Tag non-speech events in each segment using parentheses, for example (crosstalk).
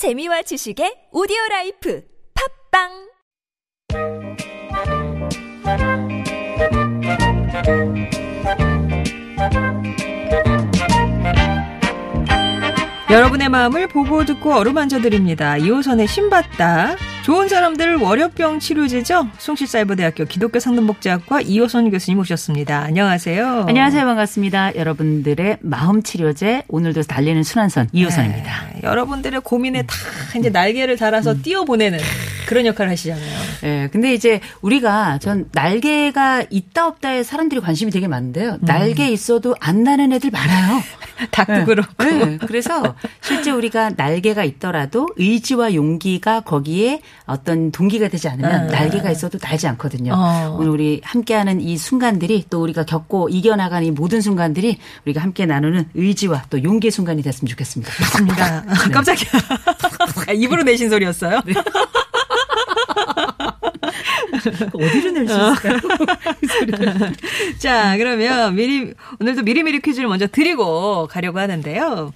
재미와 지식의 오디오 life 팟빵 여러분의 마음을 보고 듣고 어루만져 드립니다. 이호선의 신받다. 좋은 사람들 월요병 치료제죠. 숭실사이버대학교 기독교 상담복지학과 이호선 교수님 오셨습니다. 안녕하세요. 안녕하세요. 반갑습니다. 여러분들의 마음 치료제 오늘도 달리는 순환선 이호선입니다. 네, 여러분들의 고민에 다 이제 날개를 달아서 음. 띄워보내는 그런 역할을 하시잖아요. 예, 근데 이제 우리가 전 날개가 있다 없다에 사람들이 관심이 되게 많은데요. 날개 있어도 안 나는 애들 많아요. (laughs) 닭도 네. 그렇고. 네, 그래서 실제 우리가 날개가 있더라도 의지와 용기가 거기에 어떤 동기가 되지 않으면 네. 날개가 있어도 날지 않거든요. 어. 오늘 우리 함께하는 이 순간들이 또 우리가 겪고 이겨나가는 이 모든 순간들이 우리가 함께 나누는 의지와 또 용기의 순간이 됐으면 좋겠습니다. 맞습니다. (laughs) 아, 깜짝이야. 입으로 내신 소리였어요? (laughs) 네. 어디로 낼 수 있을까요? (laughs) 자, 그러면 미리, 오늘도 미리미리 퀴즈를 먼저 드리고 가려고 하는데요.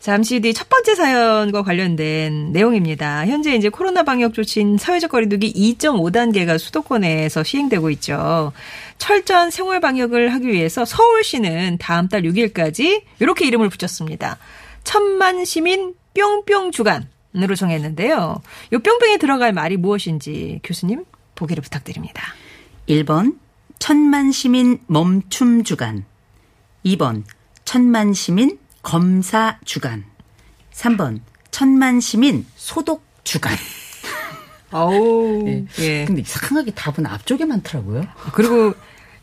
잠시 뒤 첫 번째 사연과 관련된 내용입니다. 현재 이제 코로나 방역 조치인 사회적 거리두기 2.5단계가 수도권에서 시행되고 있죠. 철저한 생활 방역을 하기 위해서 서울시는 다음 달 6일까지 이렇게 이름을 붙였습니다. 천만 시민 뿅뿅 주간 으로 정했는데요. 요 뿅뿅에 들어갈 말이 무엇인지 교수님 보기를 부탁드립니다. 1번 천만 시민 멈춤 주간 2번 천만 시민 검사 주간 3번 천만 시민 소독 주간 아우. (laughs) 예. 근데 이상하게 답은 앞쪽에 많더라고요. 그리고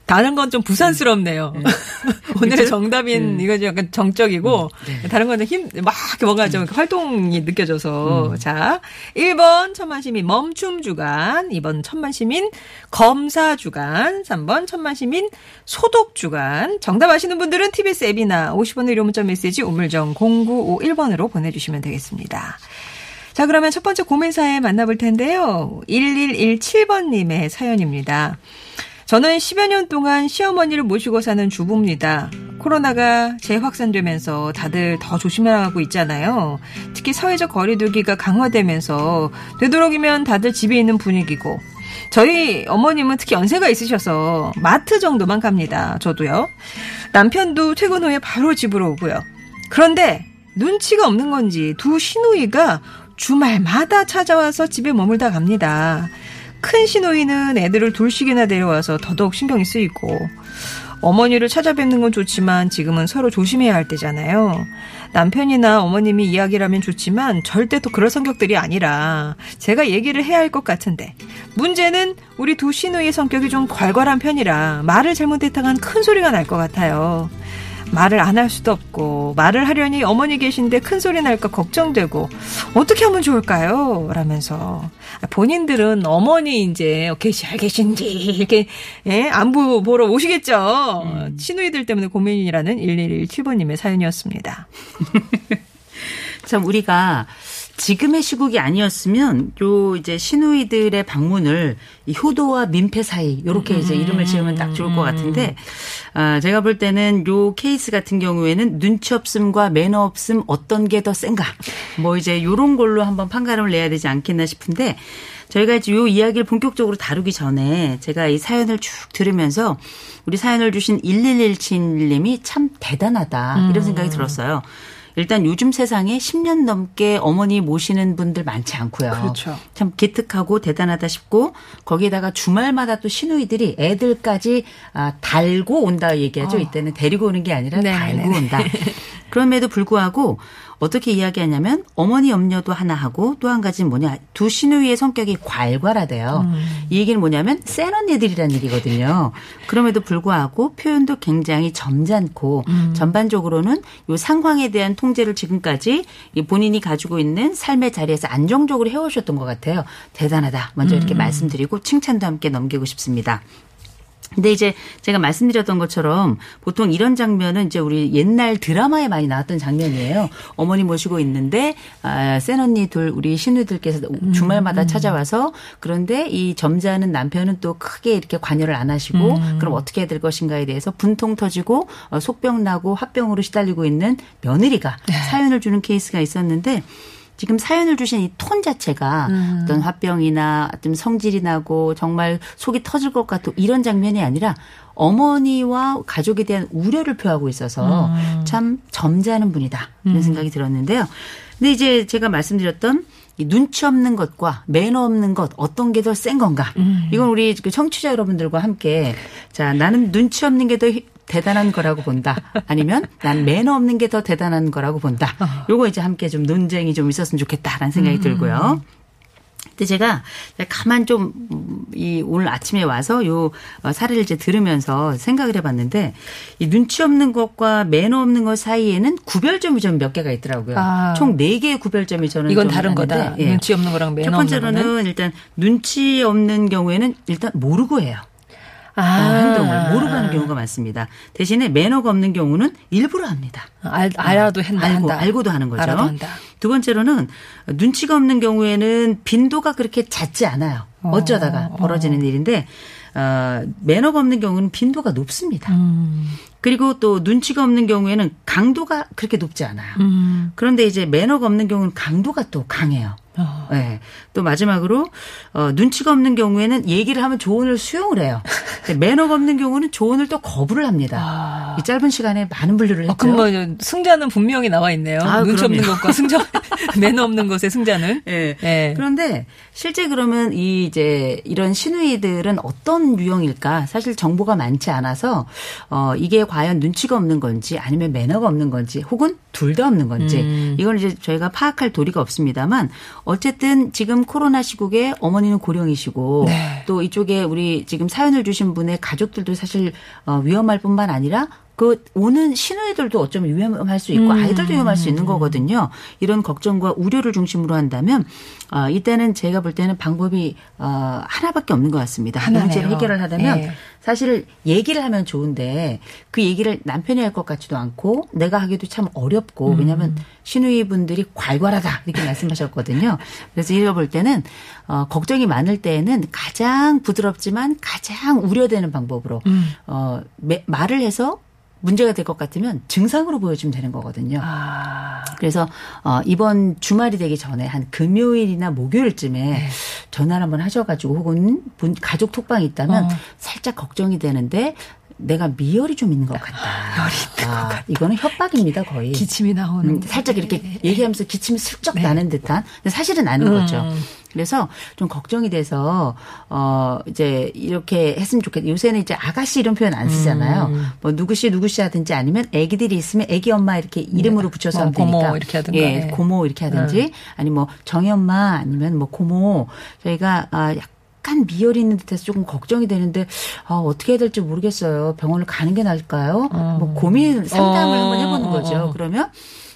다른 건 좀 부산스럽네요. (laughs) 오늘의 그죠? 정답인 이거 좀 약간 정적이고 다른 거는 힘 막 뭔가 좀 활동이 느껴져서 자 1번 천만 시민 멈춤 주간 2번 천만 시민 검사 주간 3번 천만 시민 소독 주간 정답 아시는 분들은 TBS 앱이나 50원의 유료 문자 메시지 우물정 0951번으로 보내주시면 되겠습니다. 자, 그러면 첫 번째 고민 사연 만나볼 텐데요. 1117번님의 사연입니다. 저는 10여 년 동안 시어머니를 모시고 사는 주부입니다. 코로나가 재확산되면서 다들 더 조심하고 있잖아요. 특히 사회적 거리두기가 강화되면서 되도록이면 다들 집에 있는 분위기고 저희 어머님은 특히 연세가 있으셔서 마트 정도만 갑니다. 저도요. 남편도 퇴근 후에 바로 집으로 오고요. 그런데 눈치가 없는 건지 두 시누이가 주말마다 찾아와서 집에 머물다 갑니다. 큰 시누이는 애들을 둘씩이나 데려와서 더더욱 신경이 쓰이고 어머니를 찾아뵙는 건 좋지만 지금은 서로 조심해야 할 때잖아요. 남편이나 어머님이 이야기를 하면 좋지만 절대 또 그럴 성격들이 아니라 제가 얘기를 해야 할 것 같은데 문제는 우리 두 시누이의 성격이 좀 괄괄한 편이라 말을 잘못했다간 큰 소리가 날 것 같아요. 말을 안 할 수도 없고 말을 하려니 어머니 계신데 큰 소리 날까 걱정되고 어떻게 하면 좋을까요? 라면서 본인들은 어머니 이제 계시 계신지 이렇게 예? 안부 보러 오시겠죠. 시누이들 때문에 고민이라는 1117번님의 사연이었습니다. (laughs) 참 우리가 지금의 시국이 아니었으면 요 이제 시누이들의 방문을 이 효도와 민폐 사이 요렇게 이제 이름을 지으면 딱 좋을 것 같은데 아 제가 볼 때는 요 케이스 같은 경우에는 눈치 없음과 매너 없음 어떤 게 더 센가? 뭐 이제 요런 걸로 한번 판가름을 내야 되지 않겠나 싶은데 저희가 이제 요 이야기를 본격적으로 다루기 전에 제가 이 사연을 쭉 들으면서 우리 사연을 주신 1117님이 참 대단하다 이런 생각이 들었어요. 일단 요즘 세상에 10년 넘게 어머니 모시는 분들 많지 않고요. 그렇죠. 참 기특하고 대단하다 싶고 거기에다가 주말마다 또 시누이들이 애들까지 아, 달고 온다 얘기하죠. 이때는 데리고 오는 게 아니라 네, 달고 네, 네. 온다. (laughs) 그럼에도 불구하고 어떻게 이야기하냐면 어머니 염려도 하나 하고 또 한 가지는 뭐냐 두 시누이의 성격이 괄괄하대요. 음. 이 얘기는 뭐냐면 센 언니들이란 얘기거든요. 그럼에도 불구하고 표현도 굉장히 점잖고 음. 전반적으로는 요 상황에 대한 통제를 지금까지 이 본인이 가지고 있는 삶의 자리에서 안정적으로 해오셨던 것 같아요. 대단하다. 먼저 이렇게 음. 말씀드리고 칭찬도 함께 넘기고 싶습니다. 근데 이제 제가 말씀드렸던 것처럼 보통 이런 장면은 이제 우리 옛날 드라마에 많이 나왔던 장면이에요. 어머니 모시고 있는데 아, 센 언니 둘 우리 신우들께서 주말마다 찾아와서 그런데 이 점잖은 남편은 또 크게 이렇게 관여를 안 하시고 그럼 어떻게 해야 될 것인가에 대해서 분통 터지고 어, 속병 나고 화병으로 시달리고 있는 며느리가 사연을 주는 케이스가 있었는데 지금 사연을 주신 이 톤 자체가 음. 어떤 화병이나 좀 성질이 나고 정말 속이 터질 것 같고 이런 장면이 아니라 어머니와 가족에 대한 우려를 표하고 있어서 음. 참 점잖은 분이다 이런 생각이 들었는데요. 근데 이제 제가 말씀드렸던 이 눈치 없는 것과 매너 없는 것 어떤 게 더 센 건가? 음. 이건 우리 그 청취자 여러분들과 함께 자 나는 눈치 없는 게 더 대단한 거라고 본다. 아니면 난 매너 없는 게 더 대단한 거라고 본다. 요거 이제 함께 좀 논쟁이 좀 있었으면 좋겠다라는 생각이 들고요. 근데 제가 가만 좀 이 오늘 아침에 와서 요 어, 사례를 이제 들으면서 생각을 해봤는데 이 눈치 없는 것과 매너 없는 것 사이에는 구별점이 좀 몇 개가 있더라고요. 아. 총네 개의 구별점이 저는 이건 좀 다른 거다. 예. 눈치 없는 거랑 매너 첫. 번째로는 일단 눈치 없는 경우에는 일단 모르고 해요. 아. 어, 행동을 모르고 하는 경우가 많습니다. 대신에 매너가 없는 경우는 일부러 합니다. 알, 알아도 한다. 알고 한다. 알고도 하는 거죠. 알아도 한다. 두 번째로는 눈치가 없는 경우에는 빈도가 그렇게 잦지 않아요. 어쩌다가 벌어지는 일인데 어, 매너가 없는 경우는 빈도가 높습니다. 음. 그리고 또 눈치가 없는 경우에는 강도가 그렇게 높지 않아요. 음. 그런데 이제 매너가 없는 경우는 강도가 또 강해요. 어. 네. 또 마지막으로 어, 눈치가 없는 경우에는 얘기를 하면 조언을 수용을 해요. 매너가 없는 경우는 조언을 또 거부를 합니다. 이 짧은 시간에 많은 분류를 했죠. 아, 그럼 뭐 승자는 분명히 나와 있네요. 아, 눈치 없는 그럼요. 것과 승자 (laughs) 매너 없는 것의 승자는. 예. 예. 그런데 실제 그러면 이 이제 이런 시누이들은 어떤 유형일까? 사실 정보가 많지 않아서 어 이게 과연 눈치가 없는 건지 아니면 매너가 없는 건지 혹은 둘 다 없는 건지 음. 이걸 이제 저희가 파악할 도리가 없습니다만 어쨌든 지금 코로나 시국에 어머니는 고령이시고 네. 또 이쪽에 우리 지금 사연을 주신 분의 가족들도 사실 어 위험할 뿐만 아니라 그 오는 신우이들도 어쩌면 위험할 수 있고 음. 아이들도 위험할 수 있는 거거든요. 이런 걱정과 우려를 중심으로 한다면 어, 이때는 제가 볼 때는 방법이 어, 하나밖에 없는 것 같습니다. 하나네요. 문제를 해결을 하려면 예. 사실 얘기를 하면 좋은데 그 얘기를 남편이 할 것 같지도 않고 내가 하기도 참 어렵고 음. 왜냐하면 시누이 분들이 괄괄하다 이렇게 말씀하셨거든요. 그래서 이거 볼 때는 어, 걱정이 많을 때에는 가장 부드럽지만 가장 우려되는 방법으로 음. 어, 매- 말을 해서 문제가 될 것 같으면 증상으로 보여주면 되는 거거든요. 아. 그래서 어, 이번 주말이 되기 전에 한 금요일이나 목요일쯤에 네. 전화를 한번 하셔가지고 혹은 분, 가족 톡방이 있다면 어. 살짝 걱정이 되는데 내가 미열이 좀 있는 것 같다. 열이 있는 것 같다. 이거는 협박입니다 거의. 기침이 나오는. 음, 살짝 이렇게 얘기하면서 기침이 슬쩍 나는 듯한 근데 사실은 네. 음. 거죠. 그래서 좀 걱정이 돼서 어 이제 이렇게 했으면 좋겠다. 요새는 이제 아가씨 이런 표현 안 쓰잖아요. 음. 뭐 누구씨 누구씨 하든지 아니면 애기들이 있으면 애기 엄마 이렇게 이름으로 붙여서 뭐 하면 되니까. 고모 이렇게 하든가. 예, 예. 고모 이렇게 하든지 아니 뭐 정희 엄마 아니면 뭐 고모 저희가 아 약 간 미열이 있는 듯해서 조금 걱정이 되는데 아 어떻게 해야 될지 모르겠어요. 병원을 가는 게 나을까요? 뭐 고민 상담을 어. 한번 해보는 거죠. 어. 그러면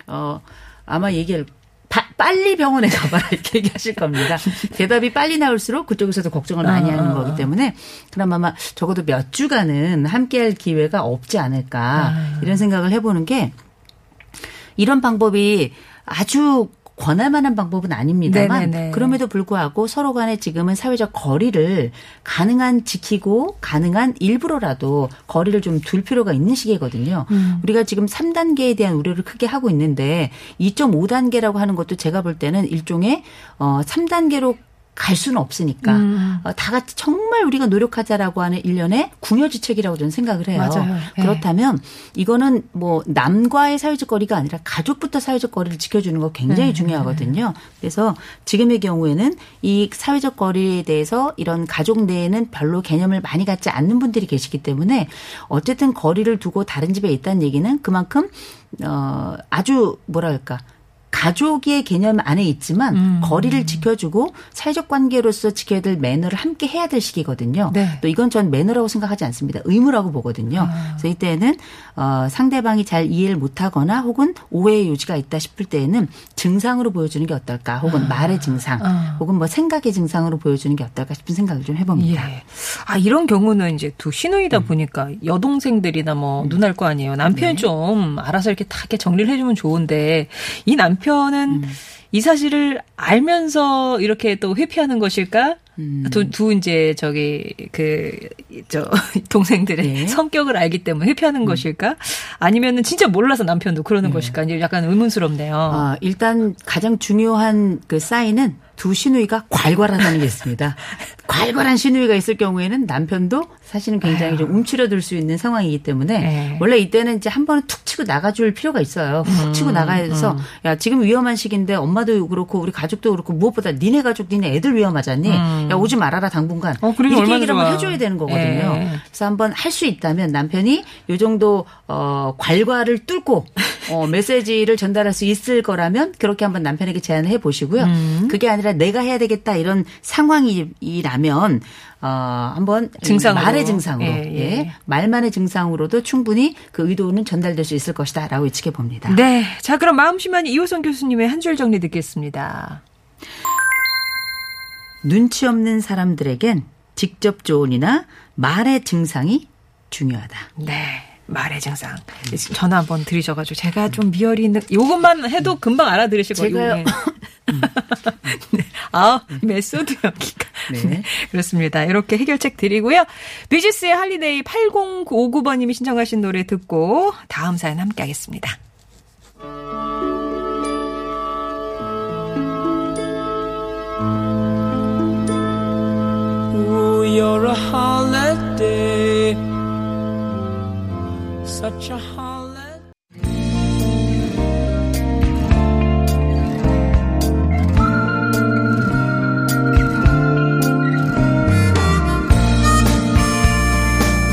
어 아마 얘기를 바- 빨리 병원에 가봐라 (laughs) 이렇게 얘기하실 겁니다. 대답이 빨리 나올수록 그쪽에서도 걱정을 많이 어, 하는 어, 거기 어. 때문에 그럼 아마 적어도 몇 주간은 함께할 기회가 없지 않을까 아. 이런 생각을 해보는 게 이런 방법이 아주 권할 만한 방법은 아닙니다만 네네네. 그럼에도 불구하고 서로 간에 지금은 사회적 거리를 가능한 지키고 가능한 일부러라도 거리를 좀 둘 필요가 있는 시기거든요. 음. 우리가 지금 3단계에 대한 우려를 크게 하고 있는데 2.5단계라고 하는 것도 제가 볼 때는 일종의 어 3단계로 갈 수는 없으니까 음. 어, 다 같이 정말 우리가 노력하자라고 하는 일련의 궁여지책이라고 저는 생각을 해요. 맞아요. 네. 그렇다면 이거는 뭐 남과의 사회적 거리가 아니라 가족부터 사회적 거리를 지켜주는 거 굉장히 네. 중요하거든요. 그래서 지금의 경우에는 이 사회적 거리에 대해서 이런 가족 내에는 별로 개념을 많이 갖지 않는 분들이 계시기 때문에 어쨌든 거리를 두고 다른 집에 있다는 얘기는 그만큼 어 아주 뭐랄까 가족의 개념 안에 있지만 음. 거리를 지켜주고 사회적 관계로서 지켜야 될 매너를 함께 해야 될 시기거든요. 네. 또 이건 전 매너라고 생각하지 않습니다. 의무라고 보거든요. 아. 그래서 이때는 어, 상대방이 잘 이해를 못하거나 혹은 오해의 요지가 있다 싶을 때에는 증상으로 보여주는 게 어떨까, 혹은 말의 증상, 아. 혹은 뭐 생각의 증상으로 보여주는 게 어떨까 싶은 생각을 좀 해봅니다. 예. 아, 이런 경우는 이제 두 시누이다 보니까 여동생들이나 뭐 누나일 거 아니에요. 남편이 좀 알아서 이렇게 다 이렇게 정리를 해주면 좋은데 이 남 편은 이 사실을 알면서 이렇게 또 회피하는 것일까? 두, 두 이제 저기 그 저 (laughs) 동생들의 네. 성격을 알기 때문에 회피하는 것일까? 아니면은 진짜 몰라서 남편도 그러는 것일까? 이제 약간 의문스럽네요. 아, 일단 가장 중요한 그 사인은 두 시누이가 괄괄하다는 게 있습니다. 괄괄한 시누이가 있을 경우에는 남편도 사실은 굉장히 좀 움츠려들 수 있는 상황이기 때문에 네. 원래 이때는 이제 한 번은 툭 치고 나가줄 필요가 있어요. 훅 음, 치고 나가서 야 지금 위험한 시기인데 엄마도 그렇고 우리 가족도 그렇고 무엇보다 니네 가족 니네 애들 위험하잖니. 야 오지 말아라 당분간. 음. 어, 이렇게 얘기를 한번. 해줘야 되는 거거든요. 예. 그래서 한번 할 수 있다면 남편이 요 정도 어 괄괄을 뚫고 어 (laughs) 메시지를 전달할 수 있을 거라면 그렇게 한번 남편에게 제안을 해 보시고요. 음. 그게 아니라 내가 해야 되겠다 이런 상황이라면 어 한번 증상으로. 말의 증상으로 예, 예. 예. 말만의 증상으로도 충분히 그 의도는 전달될 수 있을 것이다라고 예측해 봅니다. 네. 자, 그럼 마음심한 이호선 교수님의 한 줄 정리 듣겠습니다. 눈치 없는 사람들에겐 직접 조언이나 말의 증상이 중요하다. 네. 말의 증상. 전화 한번 드리셔가지고 제가 좀 미열이 있는 요것만 해도 금방 알아들으실 거예요. 제가요? 네. (laughs) 네. 아, method 연기가. 네. 네. 그렇습니다. 이렇게 해결책 드리고요. 비지스의 Holiday 8059번님이 신청하신 노래 듣고 다음 사연 함께 하겠습니다. Ooh,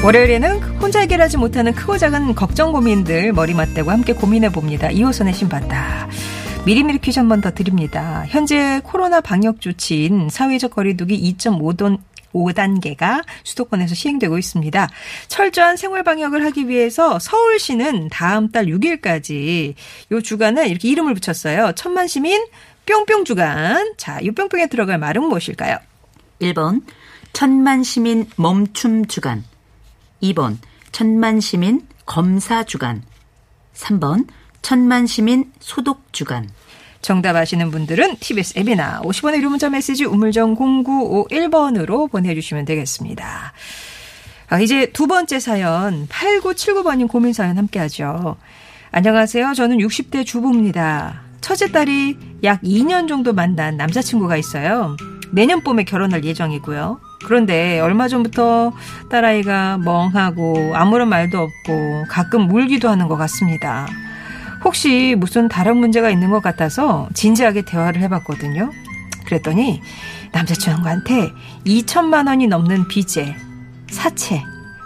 월요일에는 혼자 해결하지 못하는 크고 작은 걱정 고민들 머리 맞대고 함께 고민해 봅니다. 이호선의 신받다. 미리미리 퀴즈 한 번 더 드립니다. 현재 코로나 방역 조치인 사회적 거리두기 2.5돈 5단계가 수도권에서 시행되고 있습니다. 철저한 생활 방역을 하기 위해서 서울시는 다음 달 6일까지 요 주간은 이렇게 이름을 붙였어요. 천만 시민 뿅뿅 주간. 자, 이 뿅뿅에 들어갈 말은 무엇일까요? 1번 천만 시민 멈춤 주간 2번 천만 시민 검사 주간 3번 천만 시민 소독 주간 정답 아시는 분들은 TBS 앱이나 50원의 유료 문자 메시지 우물정 0951번으로 보내주시면 되겠습니다. 아, 이제 두 번째 사연 8979번님 고민 사연 함께 하죠. 안녕하세요. 저는 60대 주부입니다. 첫째 딸이 약 2년 정도 만난 남자친구가 있어요. 내년 봄에 결혼할 예정이고요. 그런데 얼마 전부터 딸아이가 멍하고 아무런 말도 없고 가끔 울기도 하는 것 같습니다. 혹시 무슨 다른 문제가 있는 것 같아서 진지하게 대화를 해봤거든요. 그랬더니 남자친구한테 2천만 원이 넘는 빚에 사채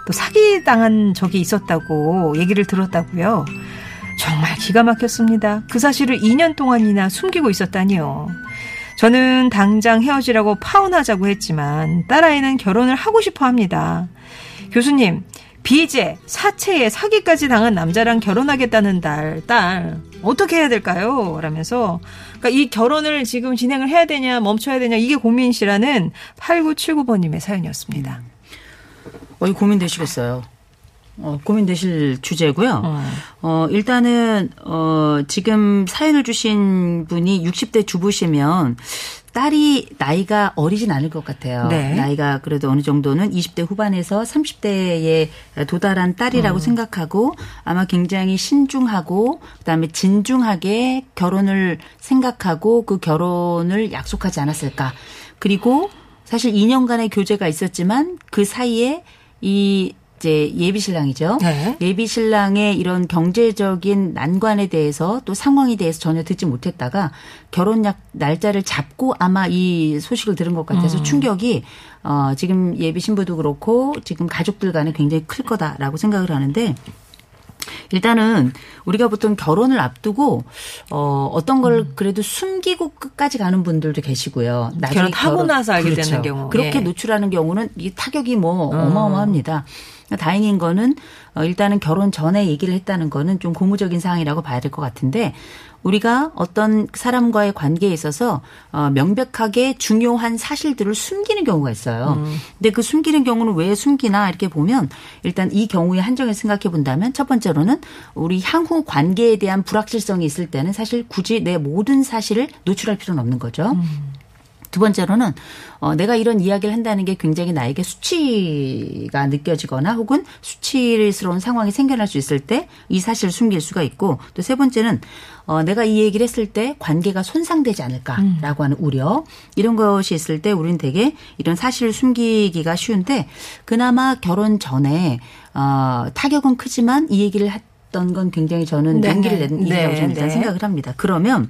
또 사기 당한 적이 있었다고 얘기를 들었다고요. 정말 기가 막혔습니다. 그 사실을 2년 동안이나 숨기고 있었다니요. 저는 당장 헤어지라고 파혼하자고 했지만 딸아이는 결혼을 하고 싶어 합니다. 교수님, 비제, 사채에 사기까지 당한 남자랑 결혼하겠다는 딸, 딸, 어떻게 해야 될까요? 라면서, 그러니까 이 결혼을 지금 진행을 해야 되냐, 멈춰야 되냐, 이게 고민이시라는 8979번님의 사연이었습니다. 어, 이 고민되시겠어요. 어, 고민되실 주제고요. 어. 어, 일단은, 어, 지금 사연을 주신 분이 60대 주부시면 딸이 나이가 어리진 않을 것 같아요. 네. 나이가 그래도 어느 정도는 20대 후반에서 30대에 도달한 딸이라고 생각하고 아마 굉장히 신중하고 그다음에 진중하게 결혼을 생각하고 그 결혼을 약속하지 않았을까. 그리고 사실 2년간의 교제가 있었지만 그 사이에 이 이제 예비 신랑이죠. 네. 예비 신랑의 이런 경제적인 난관에 대해서 또 상황에 대해서 전혀 듣지 못했다가 결혼 약 날짜를 잡고 아마 이 소식을 들은 것 같아서 음. 충격이 어 지금 예비 신부도 그렇고 지금 가족들 간에 굉장히 클 거다라고 생각을 하는데 일단은 우리가 보통 결혼을 앞두고 어 어떤 걸 그래도 숨기고 끝까지 가는 분들도 계시고요. 나중에 음. 결혼하고 나서 알게 되는 경우. 그렇게 예. 노출하는 경우는 이 타격이 뭐 음. 어마어마합니다. 다행인 거는 어, 일단은 결혼 전에 얘기를 했다는 거는 좀 고무적인 사항이라고 봐야 될 것 같은데 우리가 어떤 사람과의 관계에 있어서 어, 명백하게 중요한 사실들을 숨기는 경우가 있어요. 음. 근데 그 숨기는 경우는 왜 숨기나 이렇게 보면 일단 이 경우의 한정을 생각해 본다면 첫 번째로는 우리 향후 관계에 대한 불확실성이 있을 때는 사실 굳이 내 모든 사실을 노출할 필요는 없는 거죠. 두 번째로는 어, 내가 이런 이야기를 한다는 게 굉장히 나에게 수치가 느껴지거나 혹은 수치스러운 상황이 생겨날 수 있을 때 이 사실을 숨길 수가 있고 또 세 번째는 어, 내가 이 얘기를 했을 때 관계가 손상되지 않을까라고 하는 우려 이런 것이 있을 때 우리는 되게 이런 사실을 숨기기가 쉬운데 그나마 결혼 전에 어, 타격은 크지만 이 얘기를 했던 건 굉장히 저는 네, 용기를 네. 낸 일이라고 네, 저는 일단 네. 생각을 합니다. 그러면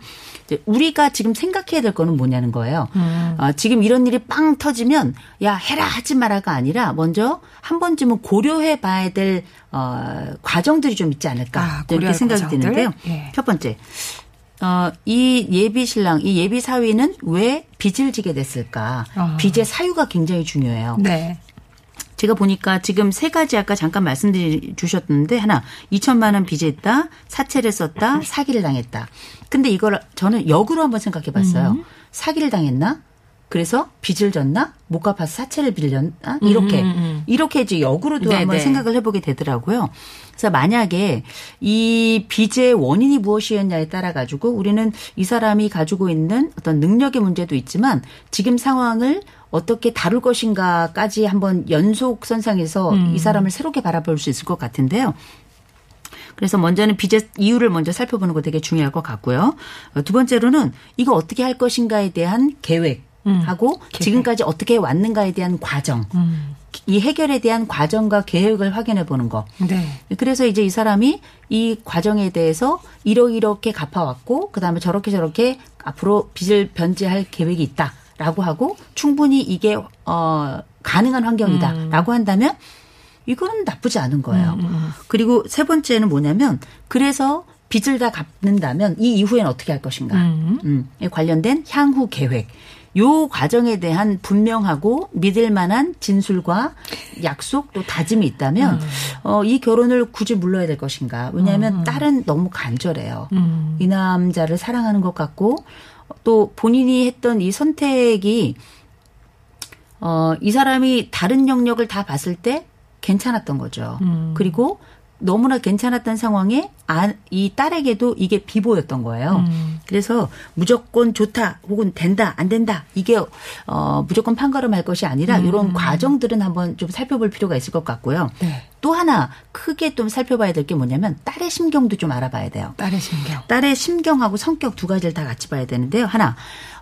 우리가 지금 생각해야 될 거는 뭐냐는 거예요. 음. 어, 지금 이런 일이 빵 터지면 야 해라 하지 마라가 아니라 먼저 한 번쯤은 고려해 봐야 될 어, 과정들이 좀 있지 않을까 아, 이렇게 생각이 과정들? 드는데요. 예. 첫 번째. 어, 이 예비 신랑, 이 예비 사위는 왜 빚을 지게 됐을까? 아. 빚의 사유가 굉장히 중요해요. 네. 제가 보니까 지금 세 가지 아까 잠깐 말씀드리 주셨는데 하나 2천만 원 빚이 있다, 사채를 썼다, 사기를 당했다. 근데 이걸 저는 역으로 한번 생각해 봤어요. 음. 사기를 당했나? 그래서 빚을 졌나? 못 갚아서 사채를 빌렸나? 이렇게. 음, 음, 음. 이렇게 이제 역으로도 네, 한번 네. 생각을 해보게 되더라고요. 그래서 만약에 이 빚의 원인이 무엇이었냐에 따라 가지고 우리는 이 사람이 가지고 있는 어떤 능력의 문제도 있지만 지금 상황을 어떻게 다룰 것인가까지 한번 연속 선상에서 음. 이 사람을 새롭게 바라볼 수 있을 것 같은데요. 그래서 먼저는 빚의 이유를 먼저 살펴보는 거 되게 중요할 것 같고요. 어, 두 번째로는 이거 어떻게 할 것인가에 대한 계획 하고 지금까지 어떻게 왔는가에 대한 과정. 음. 이 해결에 대한 과정과 계획을 확인해 보는 거. 네. 그래서 이제 이 사람이 이 과정에 대해서 이러이렇게 갚아왔고 그다음에 저렇게 저렇게 앞으로 빚을 변제할 계획이 있다라고 하고 충분히 이게 어 가능한 환경이다라고 한다면 이거는 나쁘지 않은 거예요. 그리고 세 번째는 뭐냐면 그래서 빚을 다 갚는다면 이 이후엔 어떻게 할 것인가. 음, 에 관련된 향후 계획. 요 과정에 대한 분명하고 믿을 만한 진술과 약속 또 다짐이 있다면 어, 이 결혼을 굳이 물러야 될 것인가. 왜냐하면 딸은 너무 간절해요. 이 남자를 사랑하는 것 같고 또 본인이 했던 이 선택이 어, 이 사람이 다른 영역을 다 봤을 때 괜찮았던 거죠. 그리고 너무나 괜찮았던 상황에 아, 이 딸에게도 이게 비보였던 거예요. 그래서 무조건 좋다 혹은 된다 안 된다 이게 어, 무조건 판가름할 것이 아니라 이런 과정들은 한번 좀 살펴볼 필요가 있을 것 같고요. 네. 또 하나 크게 좀 살펴봐야 될 게 뭐냐면 딸의 심경도 좀 알아봐야 돼요. 딸의 심경. 딸의 심경하고 성격 두 가지를 다 같이 봐야 되는데요. 하나,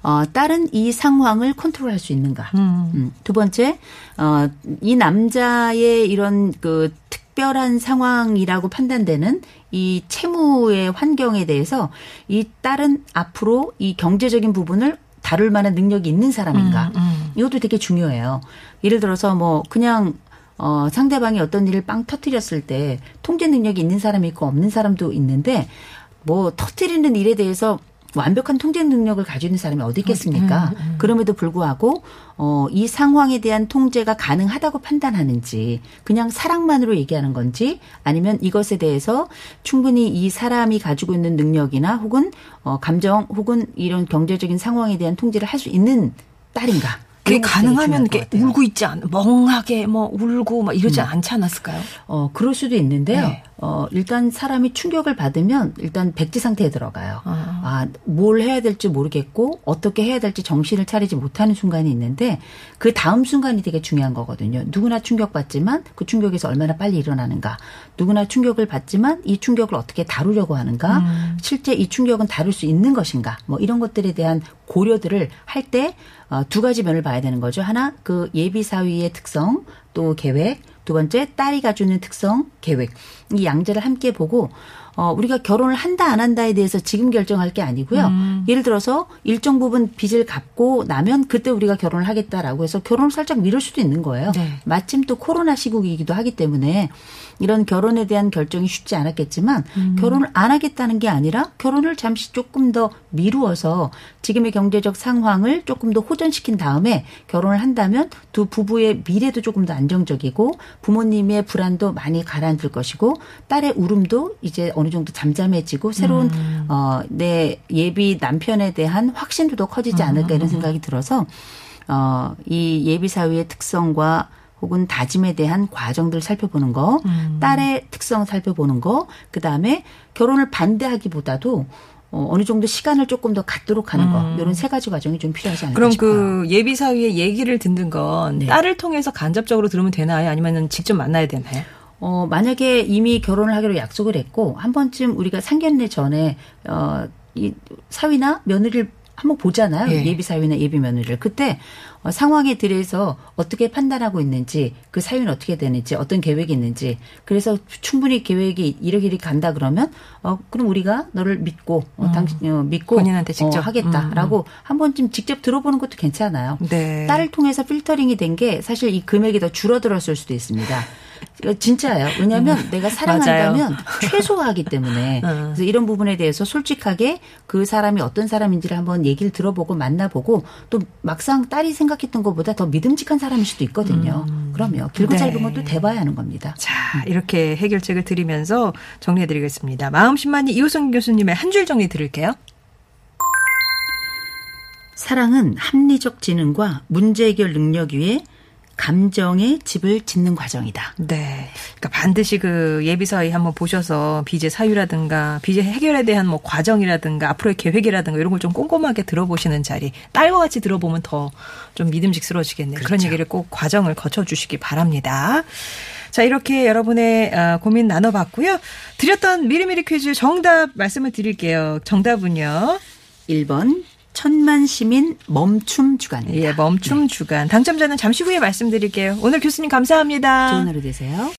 어, 딸은 이 상황을 컨트롤할 수 있는가. 음, 두 번째, 어, 이 남자의 이런 그 특 별한 상황이라고 판단되는 이 채무의 환경에 대해서 이 딸은 앞으로 이 경제적인 부분을 다룰 만한 능력이 있는 사람인가. 이것도 되게 중요해요. 예를 들어서 뭐 그냥 어, 상대방이 어떤 일을 빵 터뜨렸을 때 통제 능력이 있는 사람이 있고 없는 사람도 있는데 뭐 터뜨리는 일에 대해서 완벽한 통제 능력을 가지고 있는 사람이 어디 있겠습니까? 그럼에도 불구하고 어, 이 상황에 대한 통제가 가능하다고 판단하는지 그냥 사랑만으로 얘기하는 건지 아니면 이것에 대해서 충분히 이 사람이 가지고 있는 능력이나 혹은 어, 감정 혹은 이런 경제적인 상황에 대한 통제를 할 수 있는 딸인가? 그게 가능하면 이렇게 같아요. 울고 있지 않, 멍하게 뭐 울고 막 이러지 않지 않았을까요? 어, 그럴 수도 있는데요. 네. 어, 일단 사람이 충격을 받으면 일단 백지 상태에 들어가요. 아. 아, 뭘 해야 될지 모르겠고 어떻게 해야 될지 정신을 차리지 못하는 순간이 있는데 그 다음 순간이 되게 중요한 거거든요. 누구나 충격받지만 그 충격에서 얼마나 빨리 일어나는가. 누구나 충격을 받지만 이 충격을 어떻게 다루려고 하는가. 실제 이 충격은 다룰 수 있는 것인가. 뭐 이런 것들에 대한 고려들을 할 때 어, 두 가지 면을 봐야 되는 거죠. 하나 그 예비 사위의 특성 또 계획 두 번째 딸이 있는 특성 계획 이 양자를 함께 보고 어 우리가 결혼을 한다 안 한다에 대해서 지금 결정할 게 아니고요. 예를 들어서 일정 부분 빚을 갚고 나면 그때 우리가 결혼을 하겠다라고 해서 결혼을 살짝 미룰 수도 있는 거예요. 네. 마침 또 코로나 시국이기도 하기 때문에 이런 결혼에 대한 결정이 쉽지 않았겠지만 결혼을 안 하겠다는 게 아니라 결혼을 잠시 조금 더 미루어서 지금의 경제적 상황을 조금 더 호전시킨 다음에 결혼을 한다면 두 부부의 미래도 조금 더 안정적이고 부모님의 불안도 많이 가라앉을 것이고 딸의 울음도 이제 어느 정도 잠잠해지고 새로운 어, 내 예비 남편에 대한 확신도 더 커지지 않을까 이런 생각이 들어서 어, 이 예비 사위의 특성과 혹은 다짐에 대한 과정들 살펴보는 거, 딸의 특성 살펴보는 거, 그 다음에 결혼을 반대하기보다도 어, 어느 정도 시간을 조금 더 갖도록 하는 거 이런 세 가지 과정이 좀 필요하지 않을까 그럼 싶어요. 그 예비 사위의 얘기를 듣는 건 네. 딸을 통해서 간접적으로 들으면 되나요? 아니면 직접 만나야 되나요? 어, 만약에 이미 결혼을 하기로 약속을 했고, 한 번쯤 우리가 상견례 전에, 어, 이 사위나 며느리를 한번 보잖아요. 예. 예. 비 사위나 예비 며느리를. 그때 어, 상황에 들여서 어떻게 판단하고 있는지, 그 사위는 어떻게 되는지, 어떤 계획이 있는지. 그래서 충분히 계획이 이렇게 이렇게 간다 그러면, 어, 그럼 우리가 너를 믿고, 어, 당신, 어, 믿고. 본인한테 직접. 어, 하겠다라고 한 번쯤 직접 들어보는 것도 괜찮아요. 네. 딸을 통해서 필터링이 된 게 사실 이 금액이 더 줄어들었을 수도 있습니다. 진짜예요. 왜냐하면 내가 사랑한다면 (laughs) 최소화하기 때문에 어. 그래서 이런 부분에 대해서 솔직하게 그 사람이 어떤 사람인지를 한번 얘기를 들어보고 만나보고 또 막상 딸이 생각했던 것보다 더 믿음직한 사람일 수도 있거든요. 그럼요. 길고 네. 짧은 것도 대봐야 하는 겁니다. 자, 이렇게 해결책을 드리면서 정리해드리겠습니다. 마음심만이 이호성 교수님의 한 줄 정리 들을게요. 사랑은 합리적 지능과 문제 해결 능력 위에 감정의 집을 짓는 과정이다. 네. 그러니까 반드시 그 예비사위 한번 보셔서 비제 사유라든가 비제 해결에 대한 뭐 과정이라든가 앞으로의 계획이라든가 이런 걸 좀 꼼꼼하게 들어보시는 자리. 딸과 같이 들어보면 더 좀 믿음직스러워지겠네요. 그런 얘기를 꼭 과정을 거쳐 주시기 바랍니다. 자, 이렇게 여러분의 어, 고민 나눠봤고요. 드렸던 미리미리 퀴즈 정답 말씀을 드릴게요. 정답은요. 1번 천만 시민 멈춤 주간입니다. 예, 멈춤 주간. 당첨자는 잠시 후에 말씀드릴게요. 오늘 교수님 감사합니다. 좋은 하루 되세요.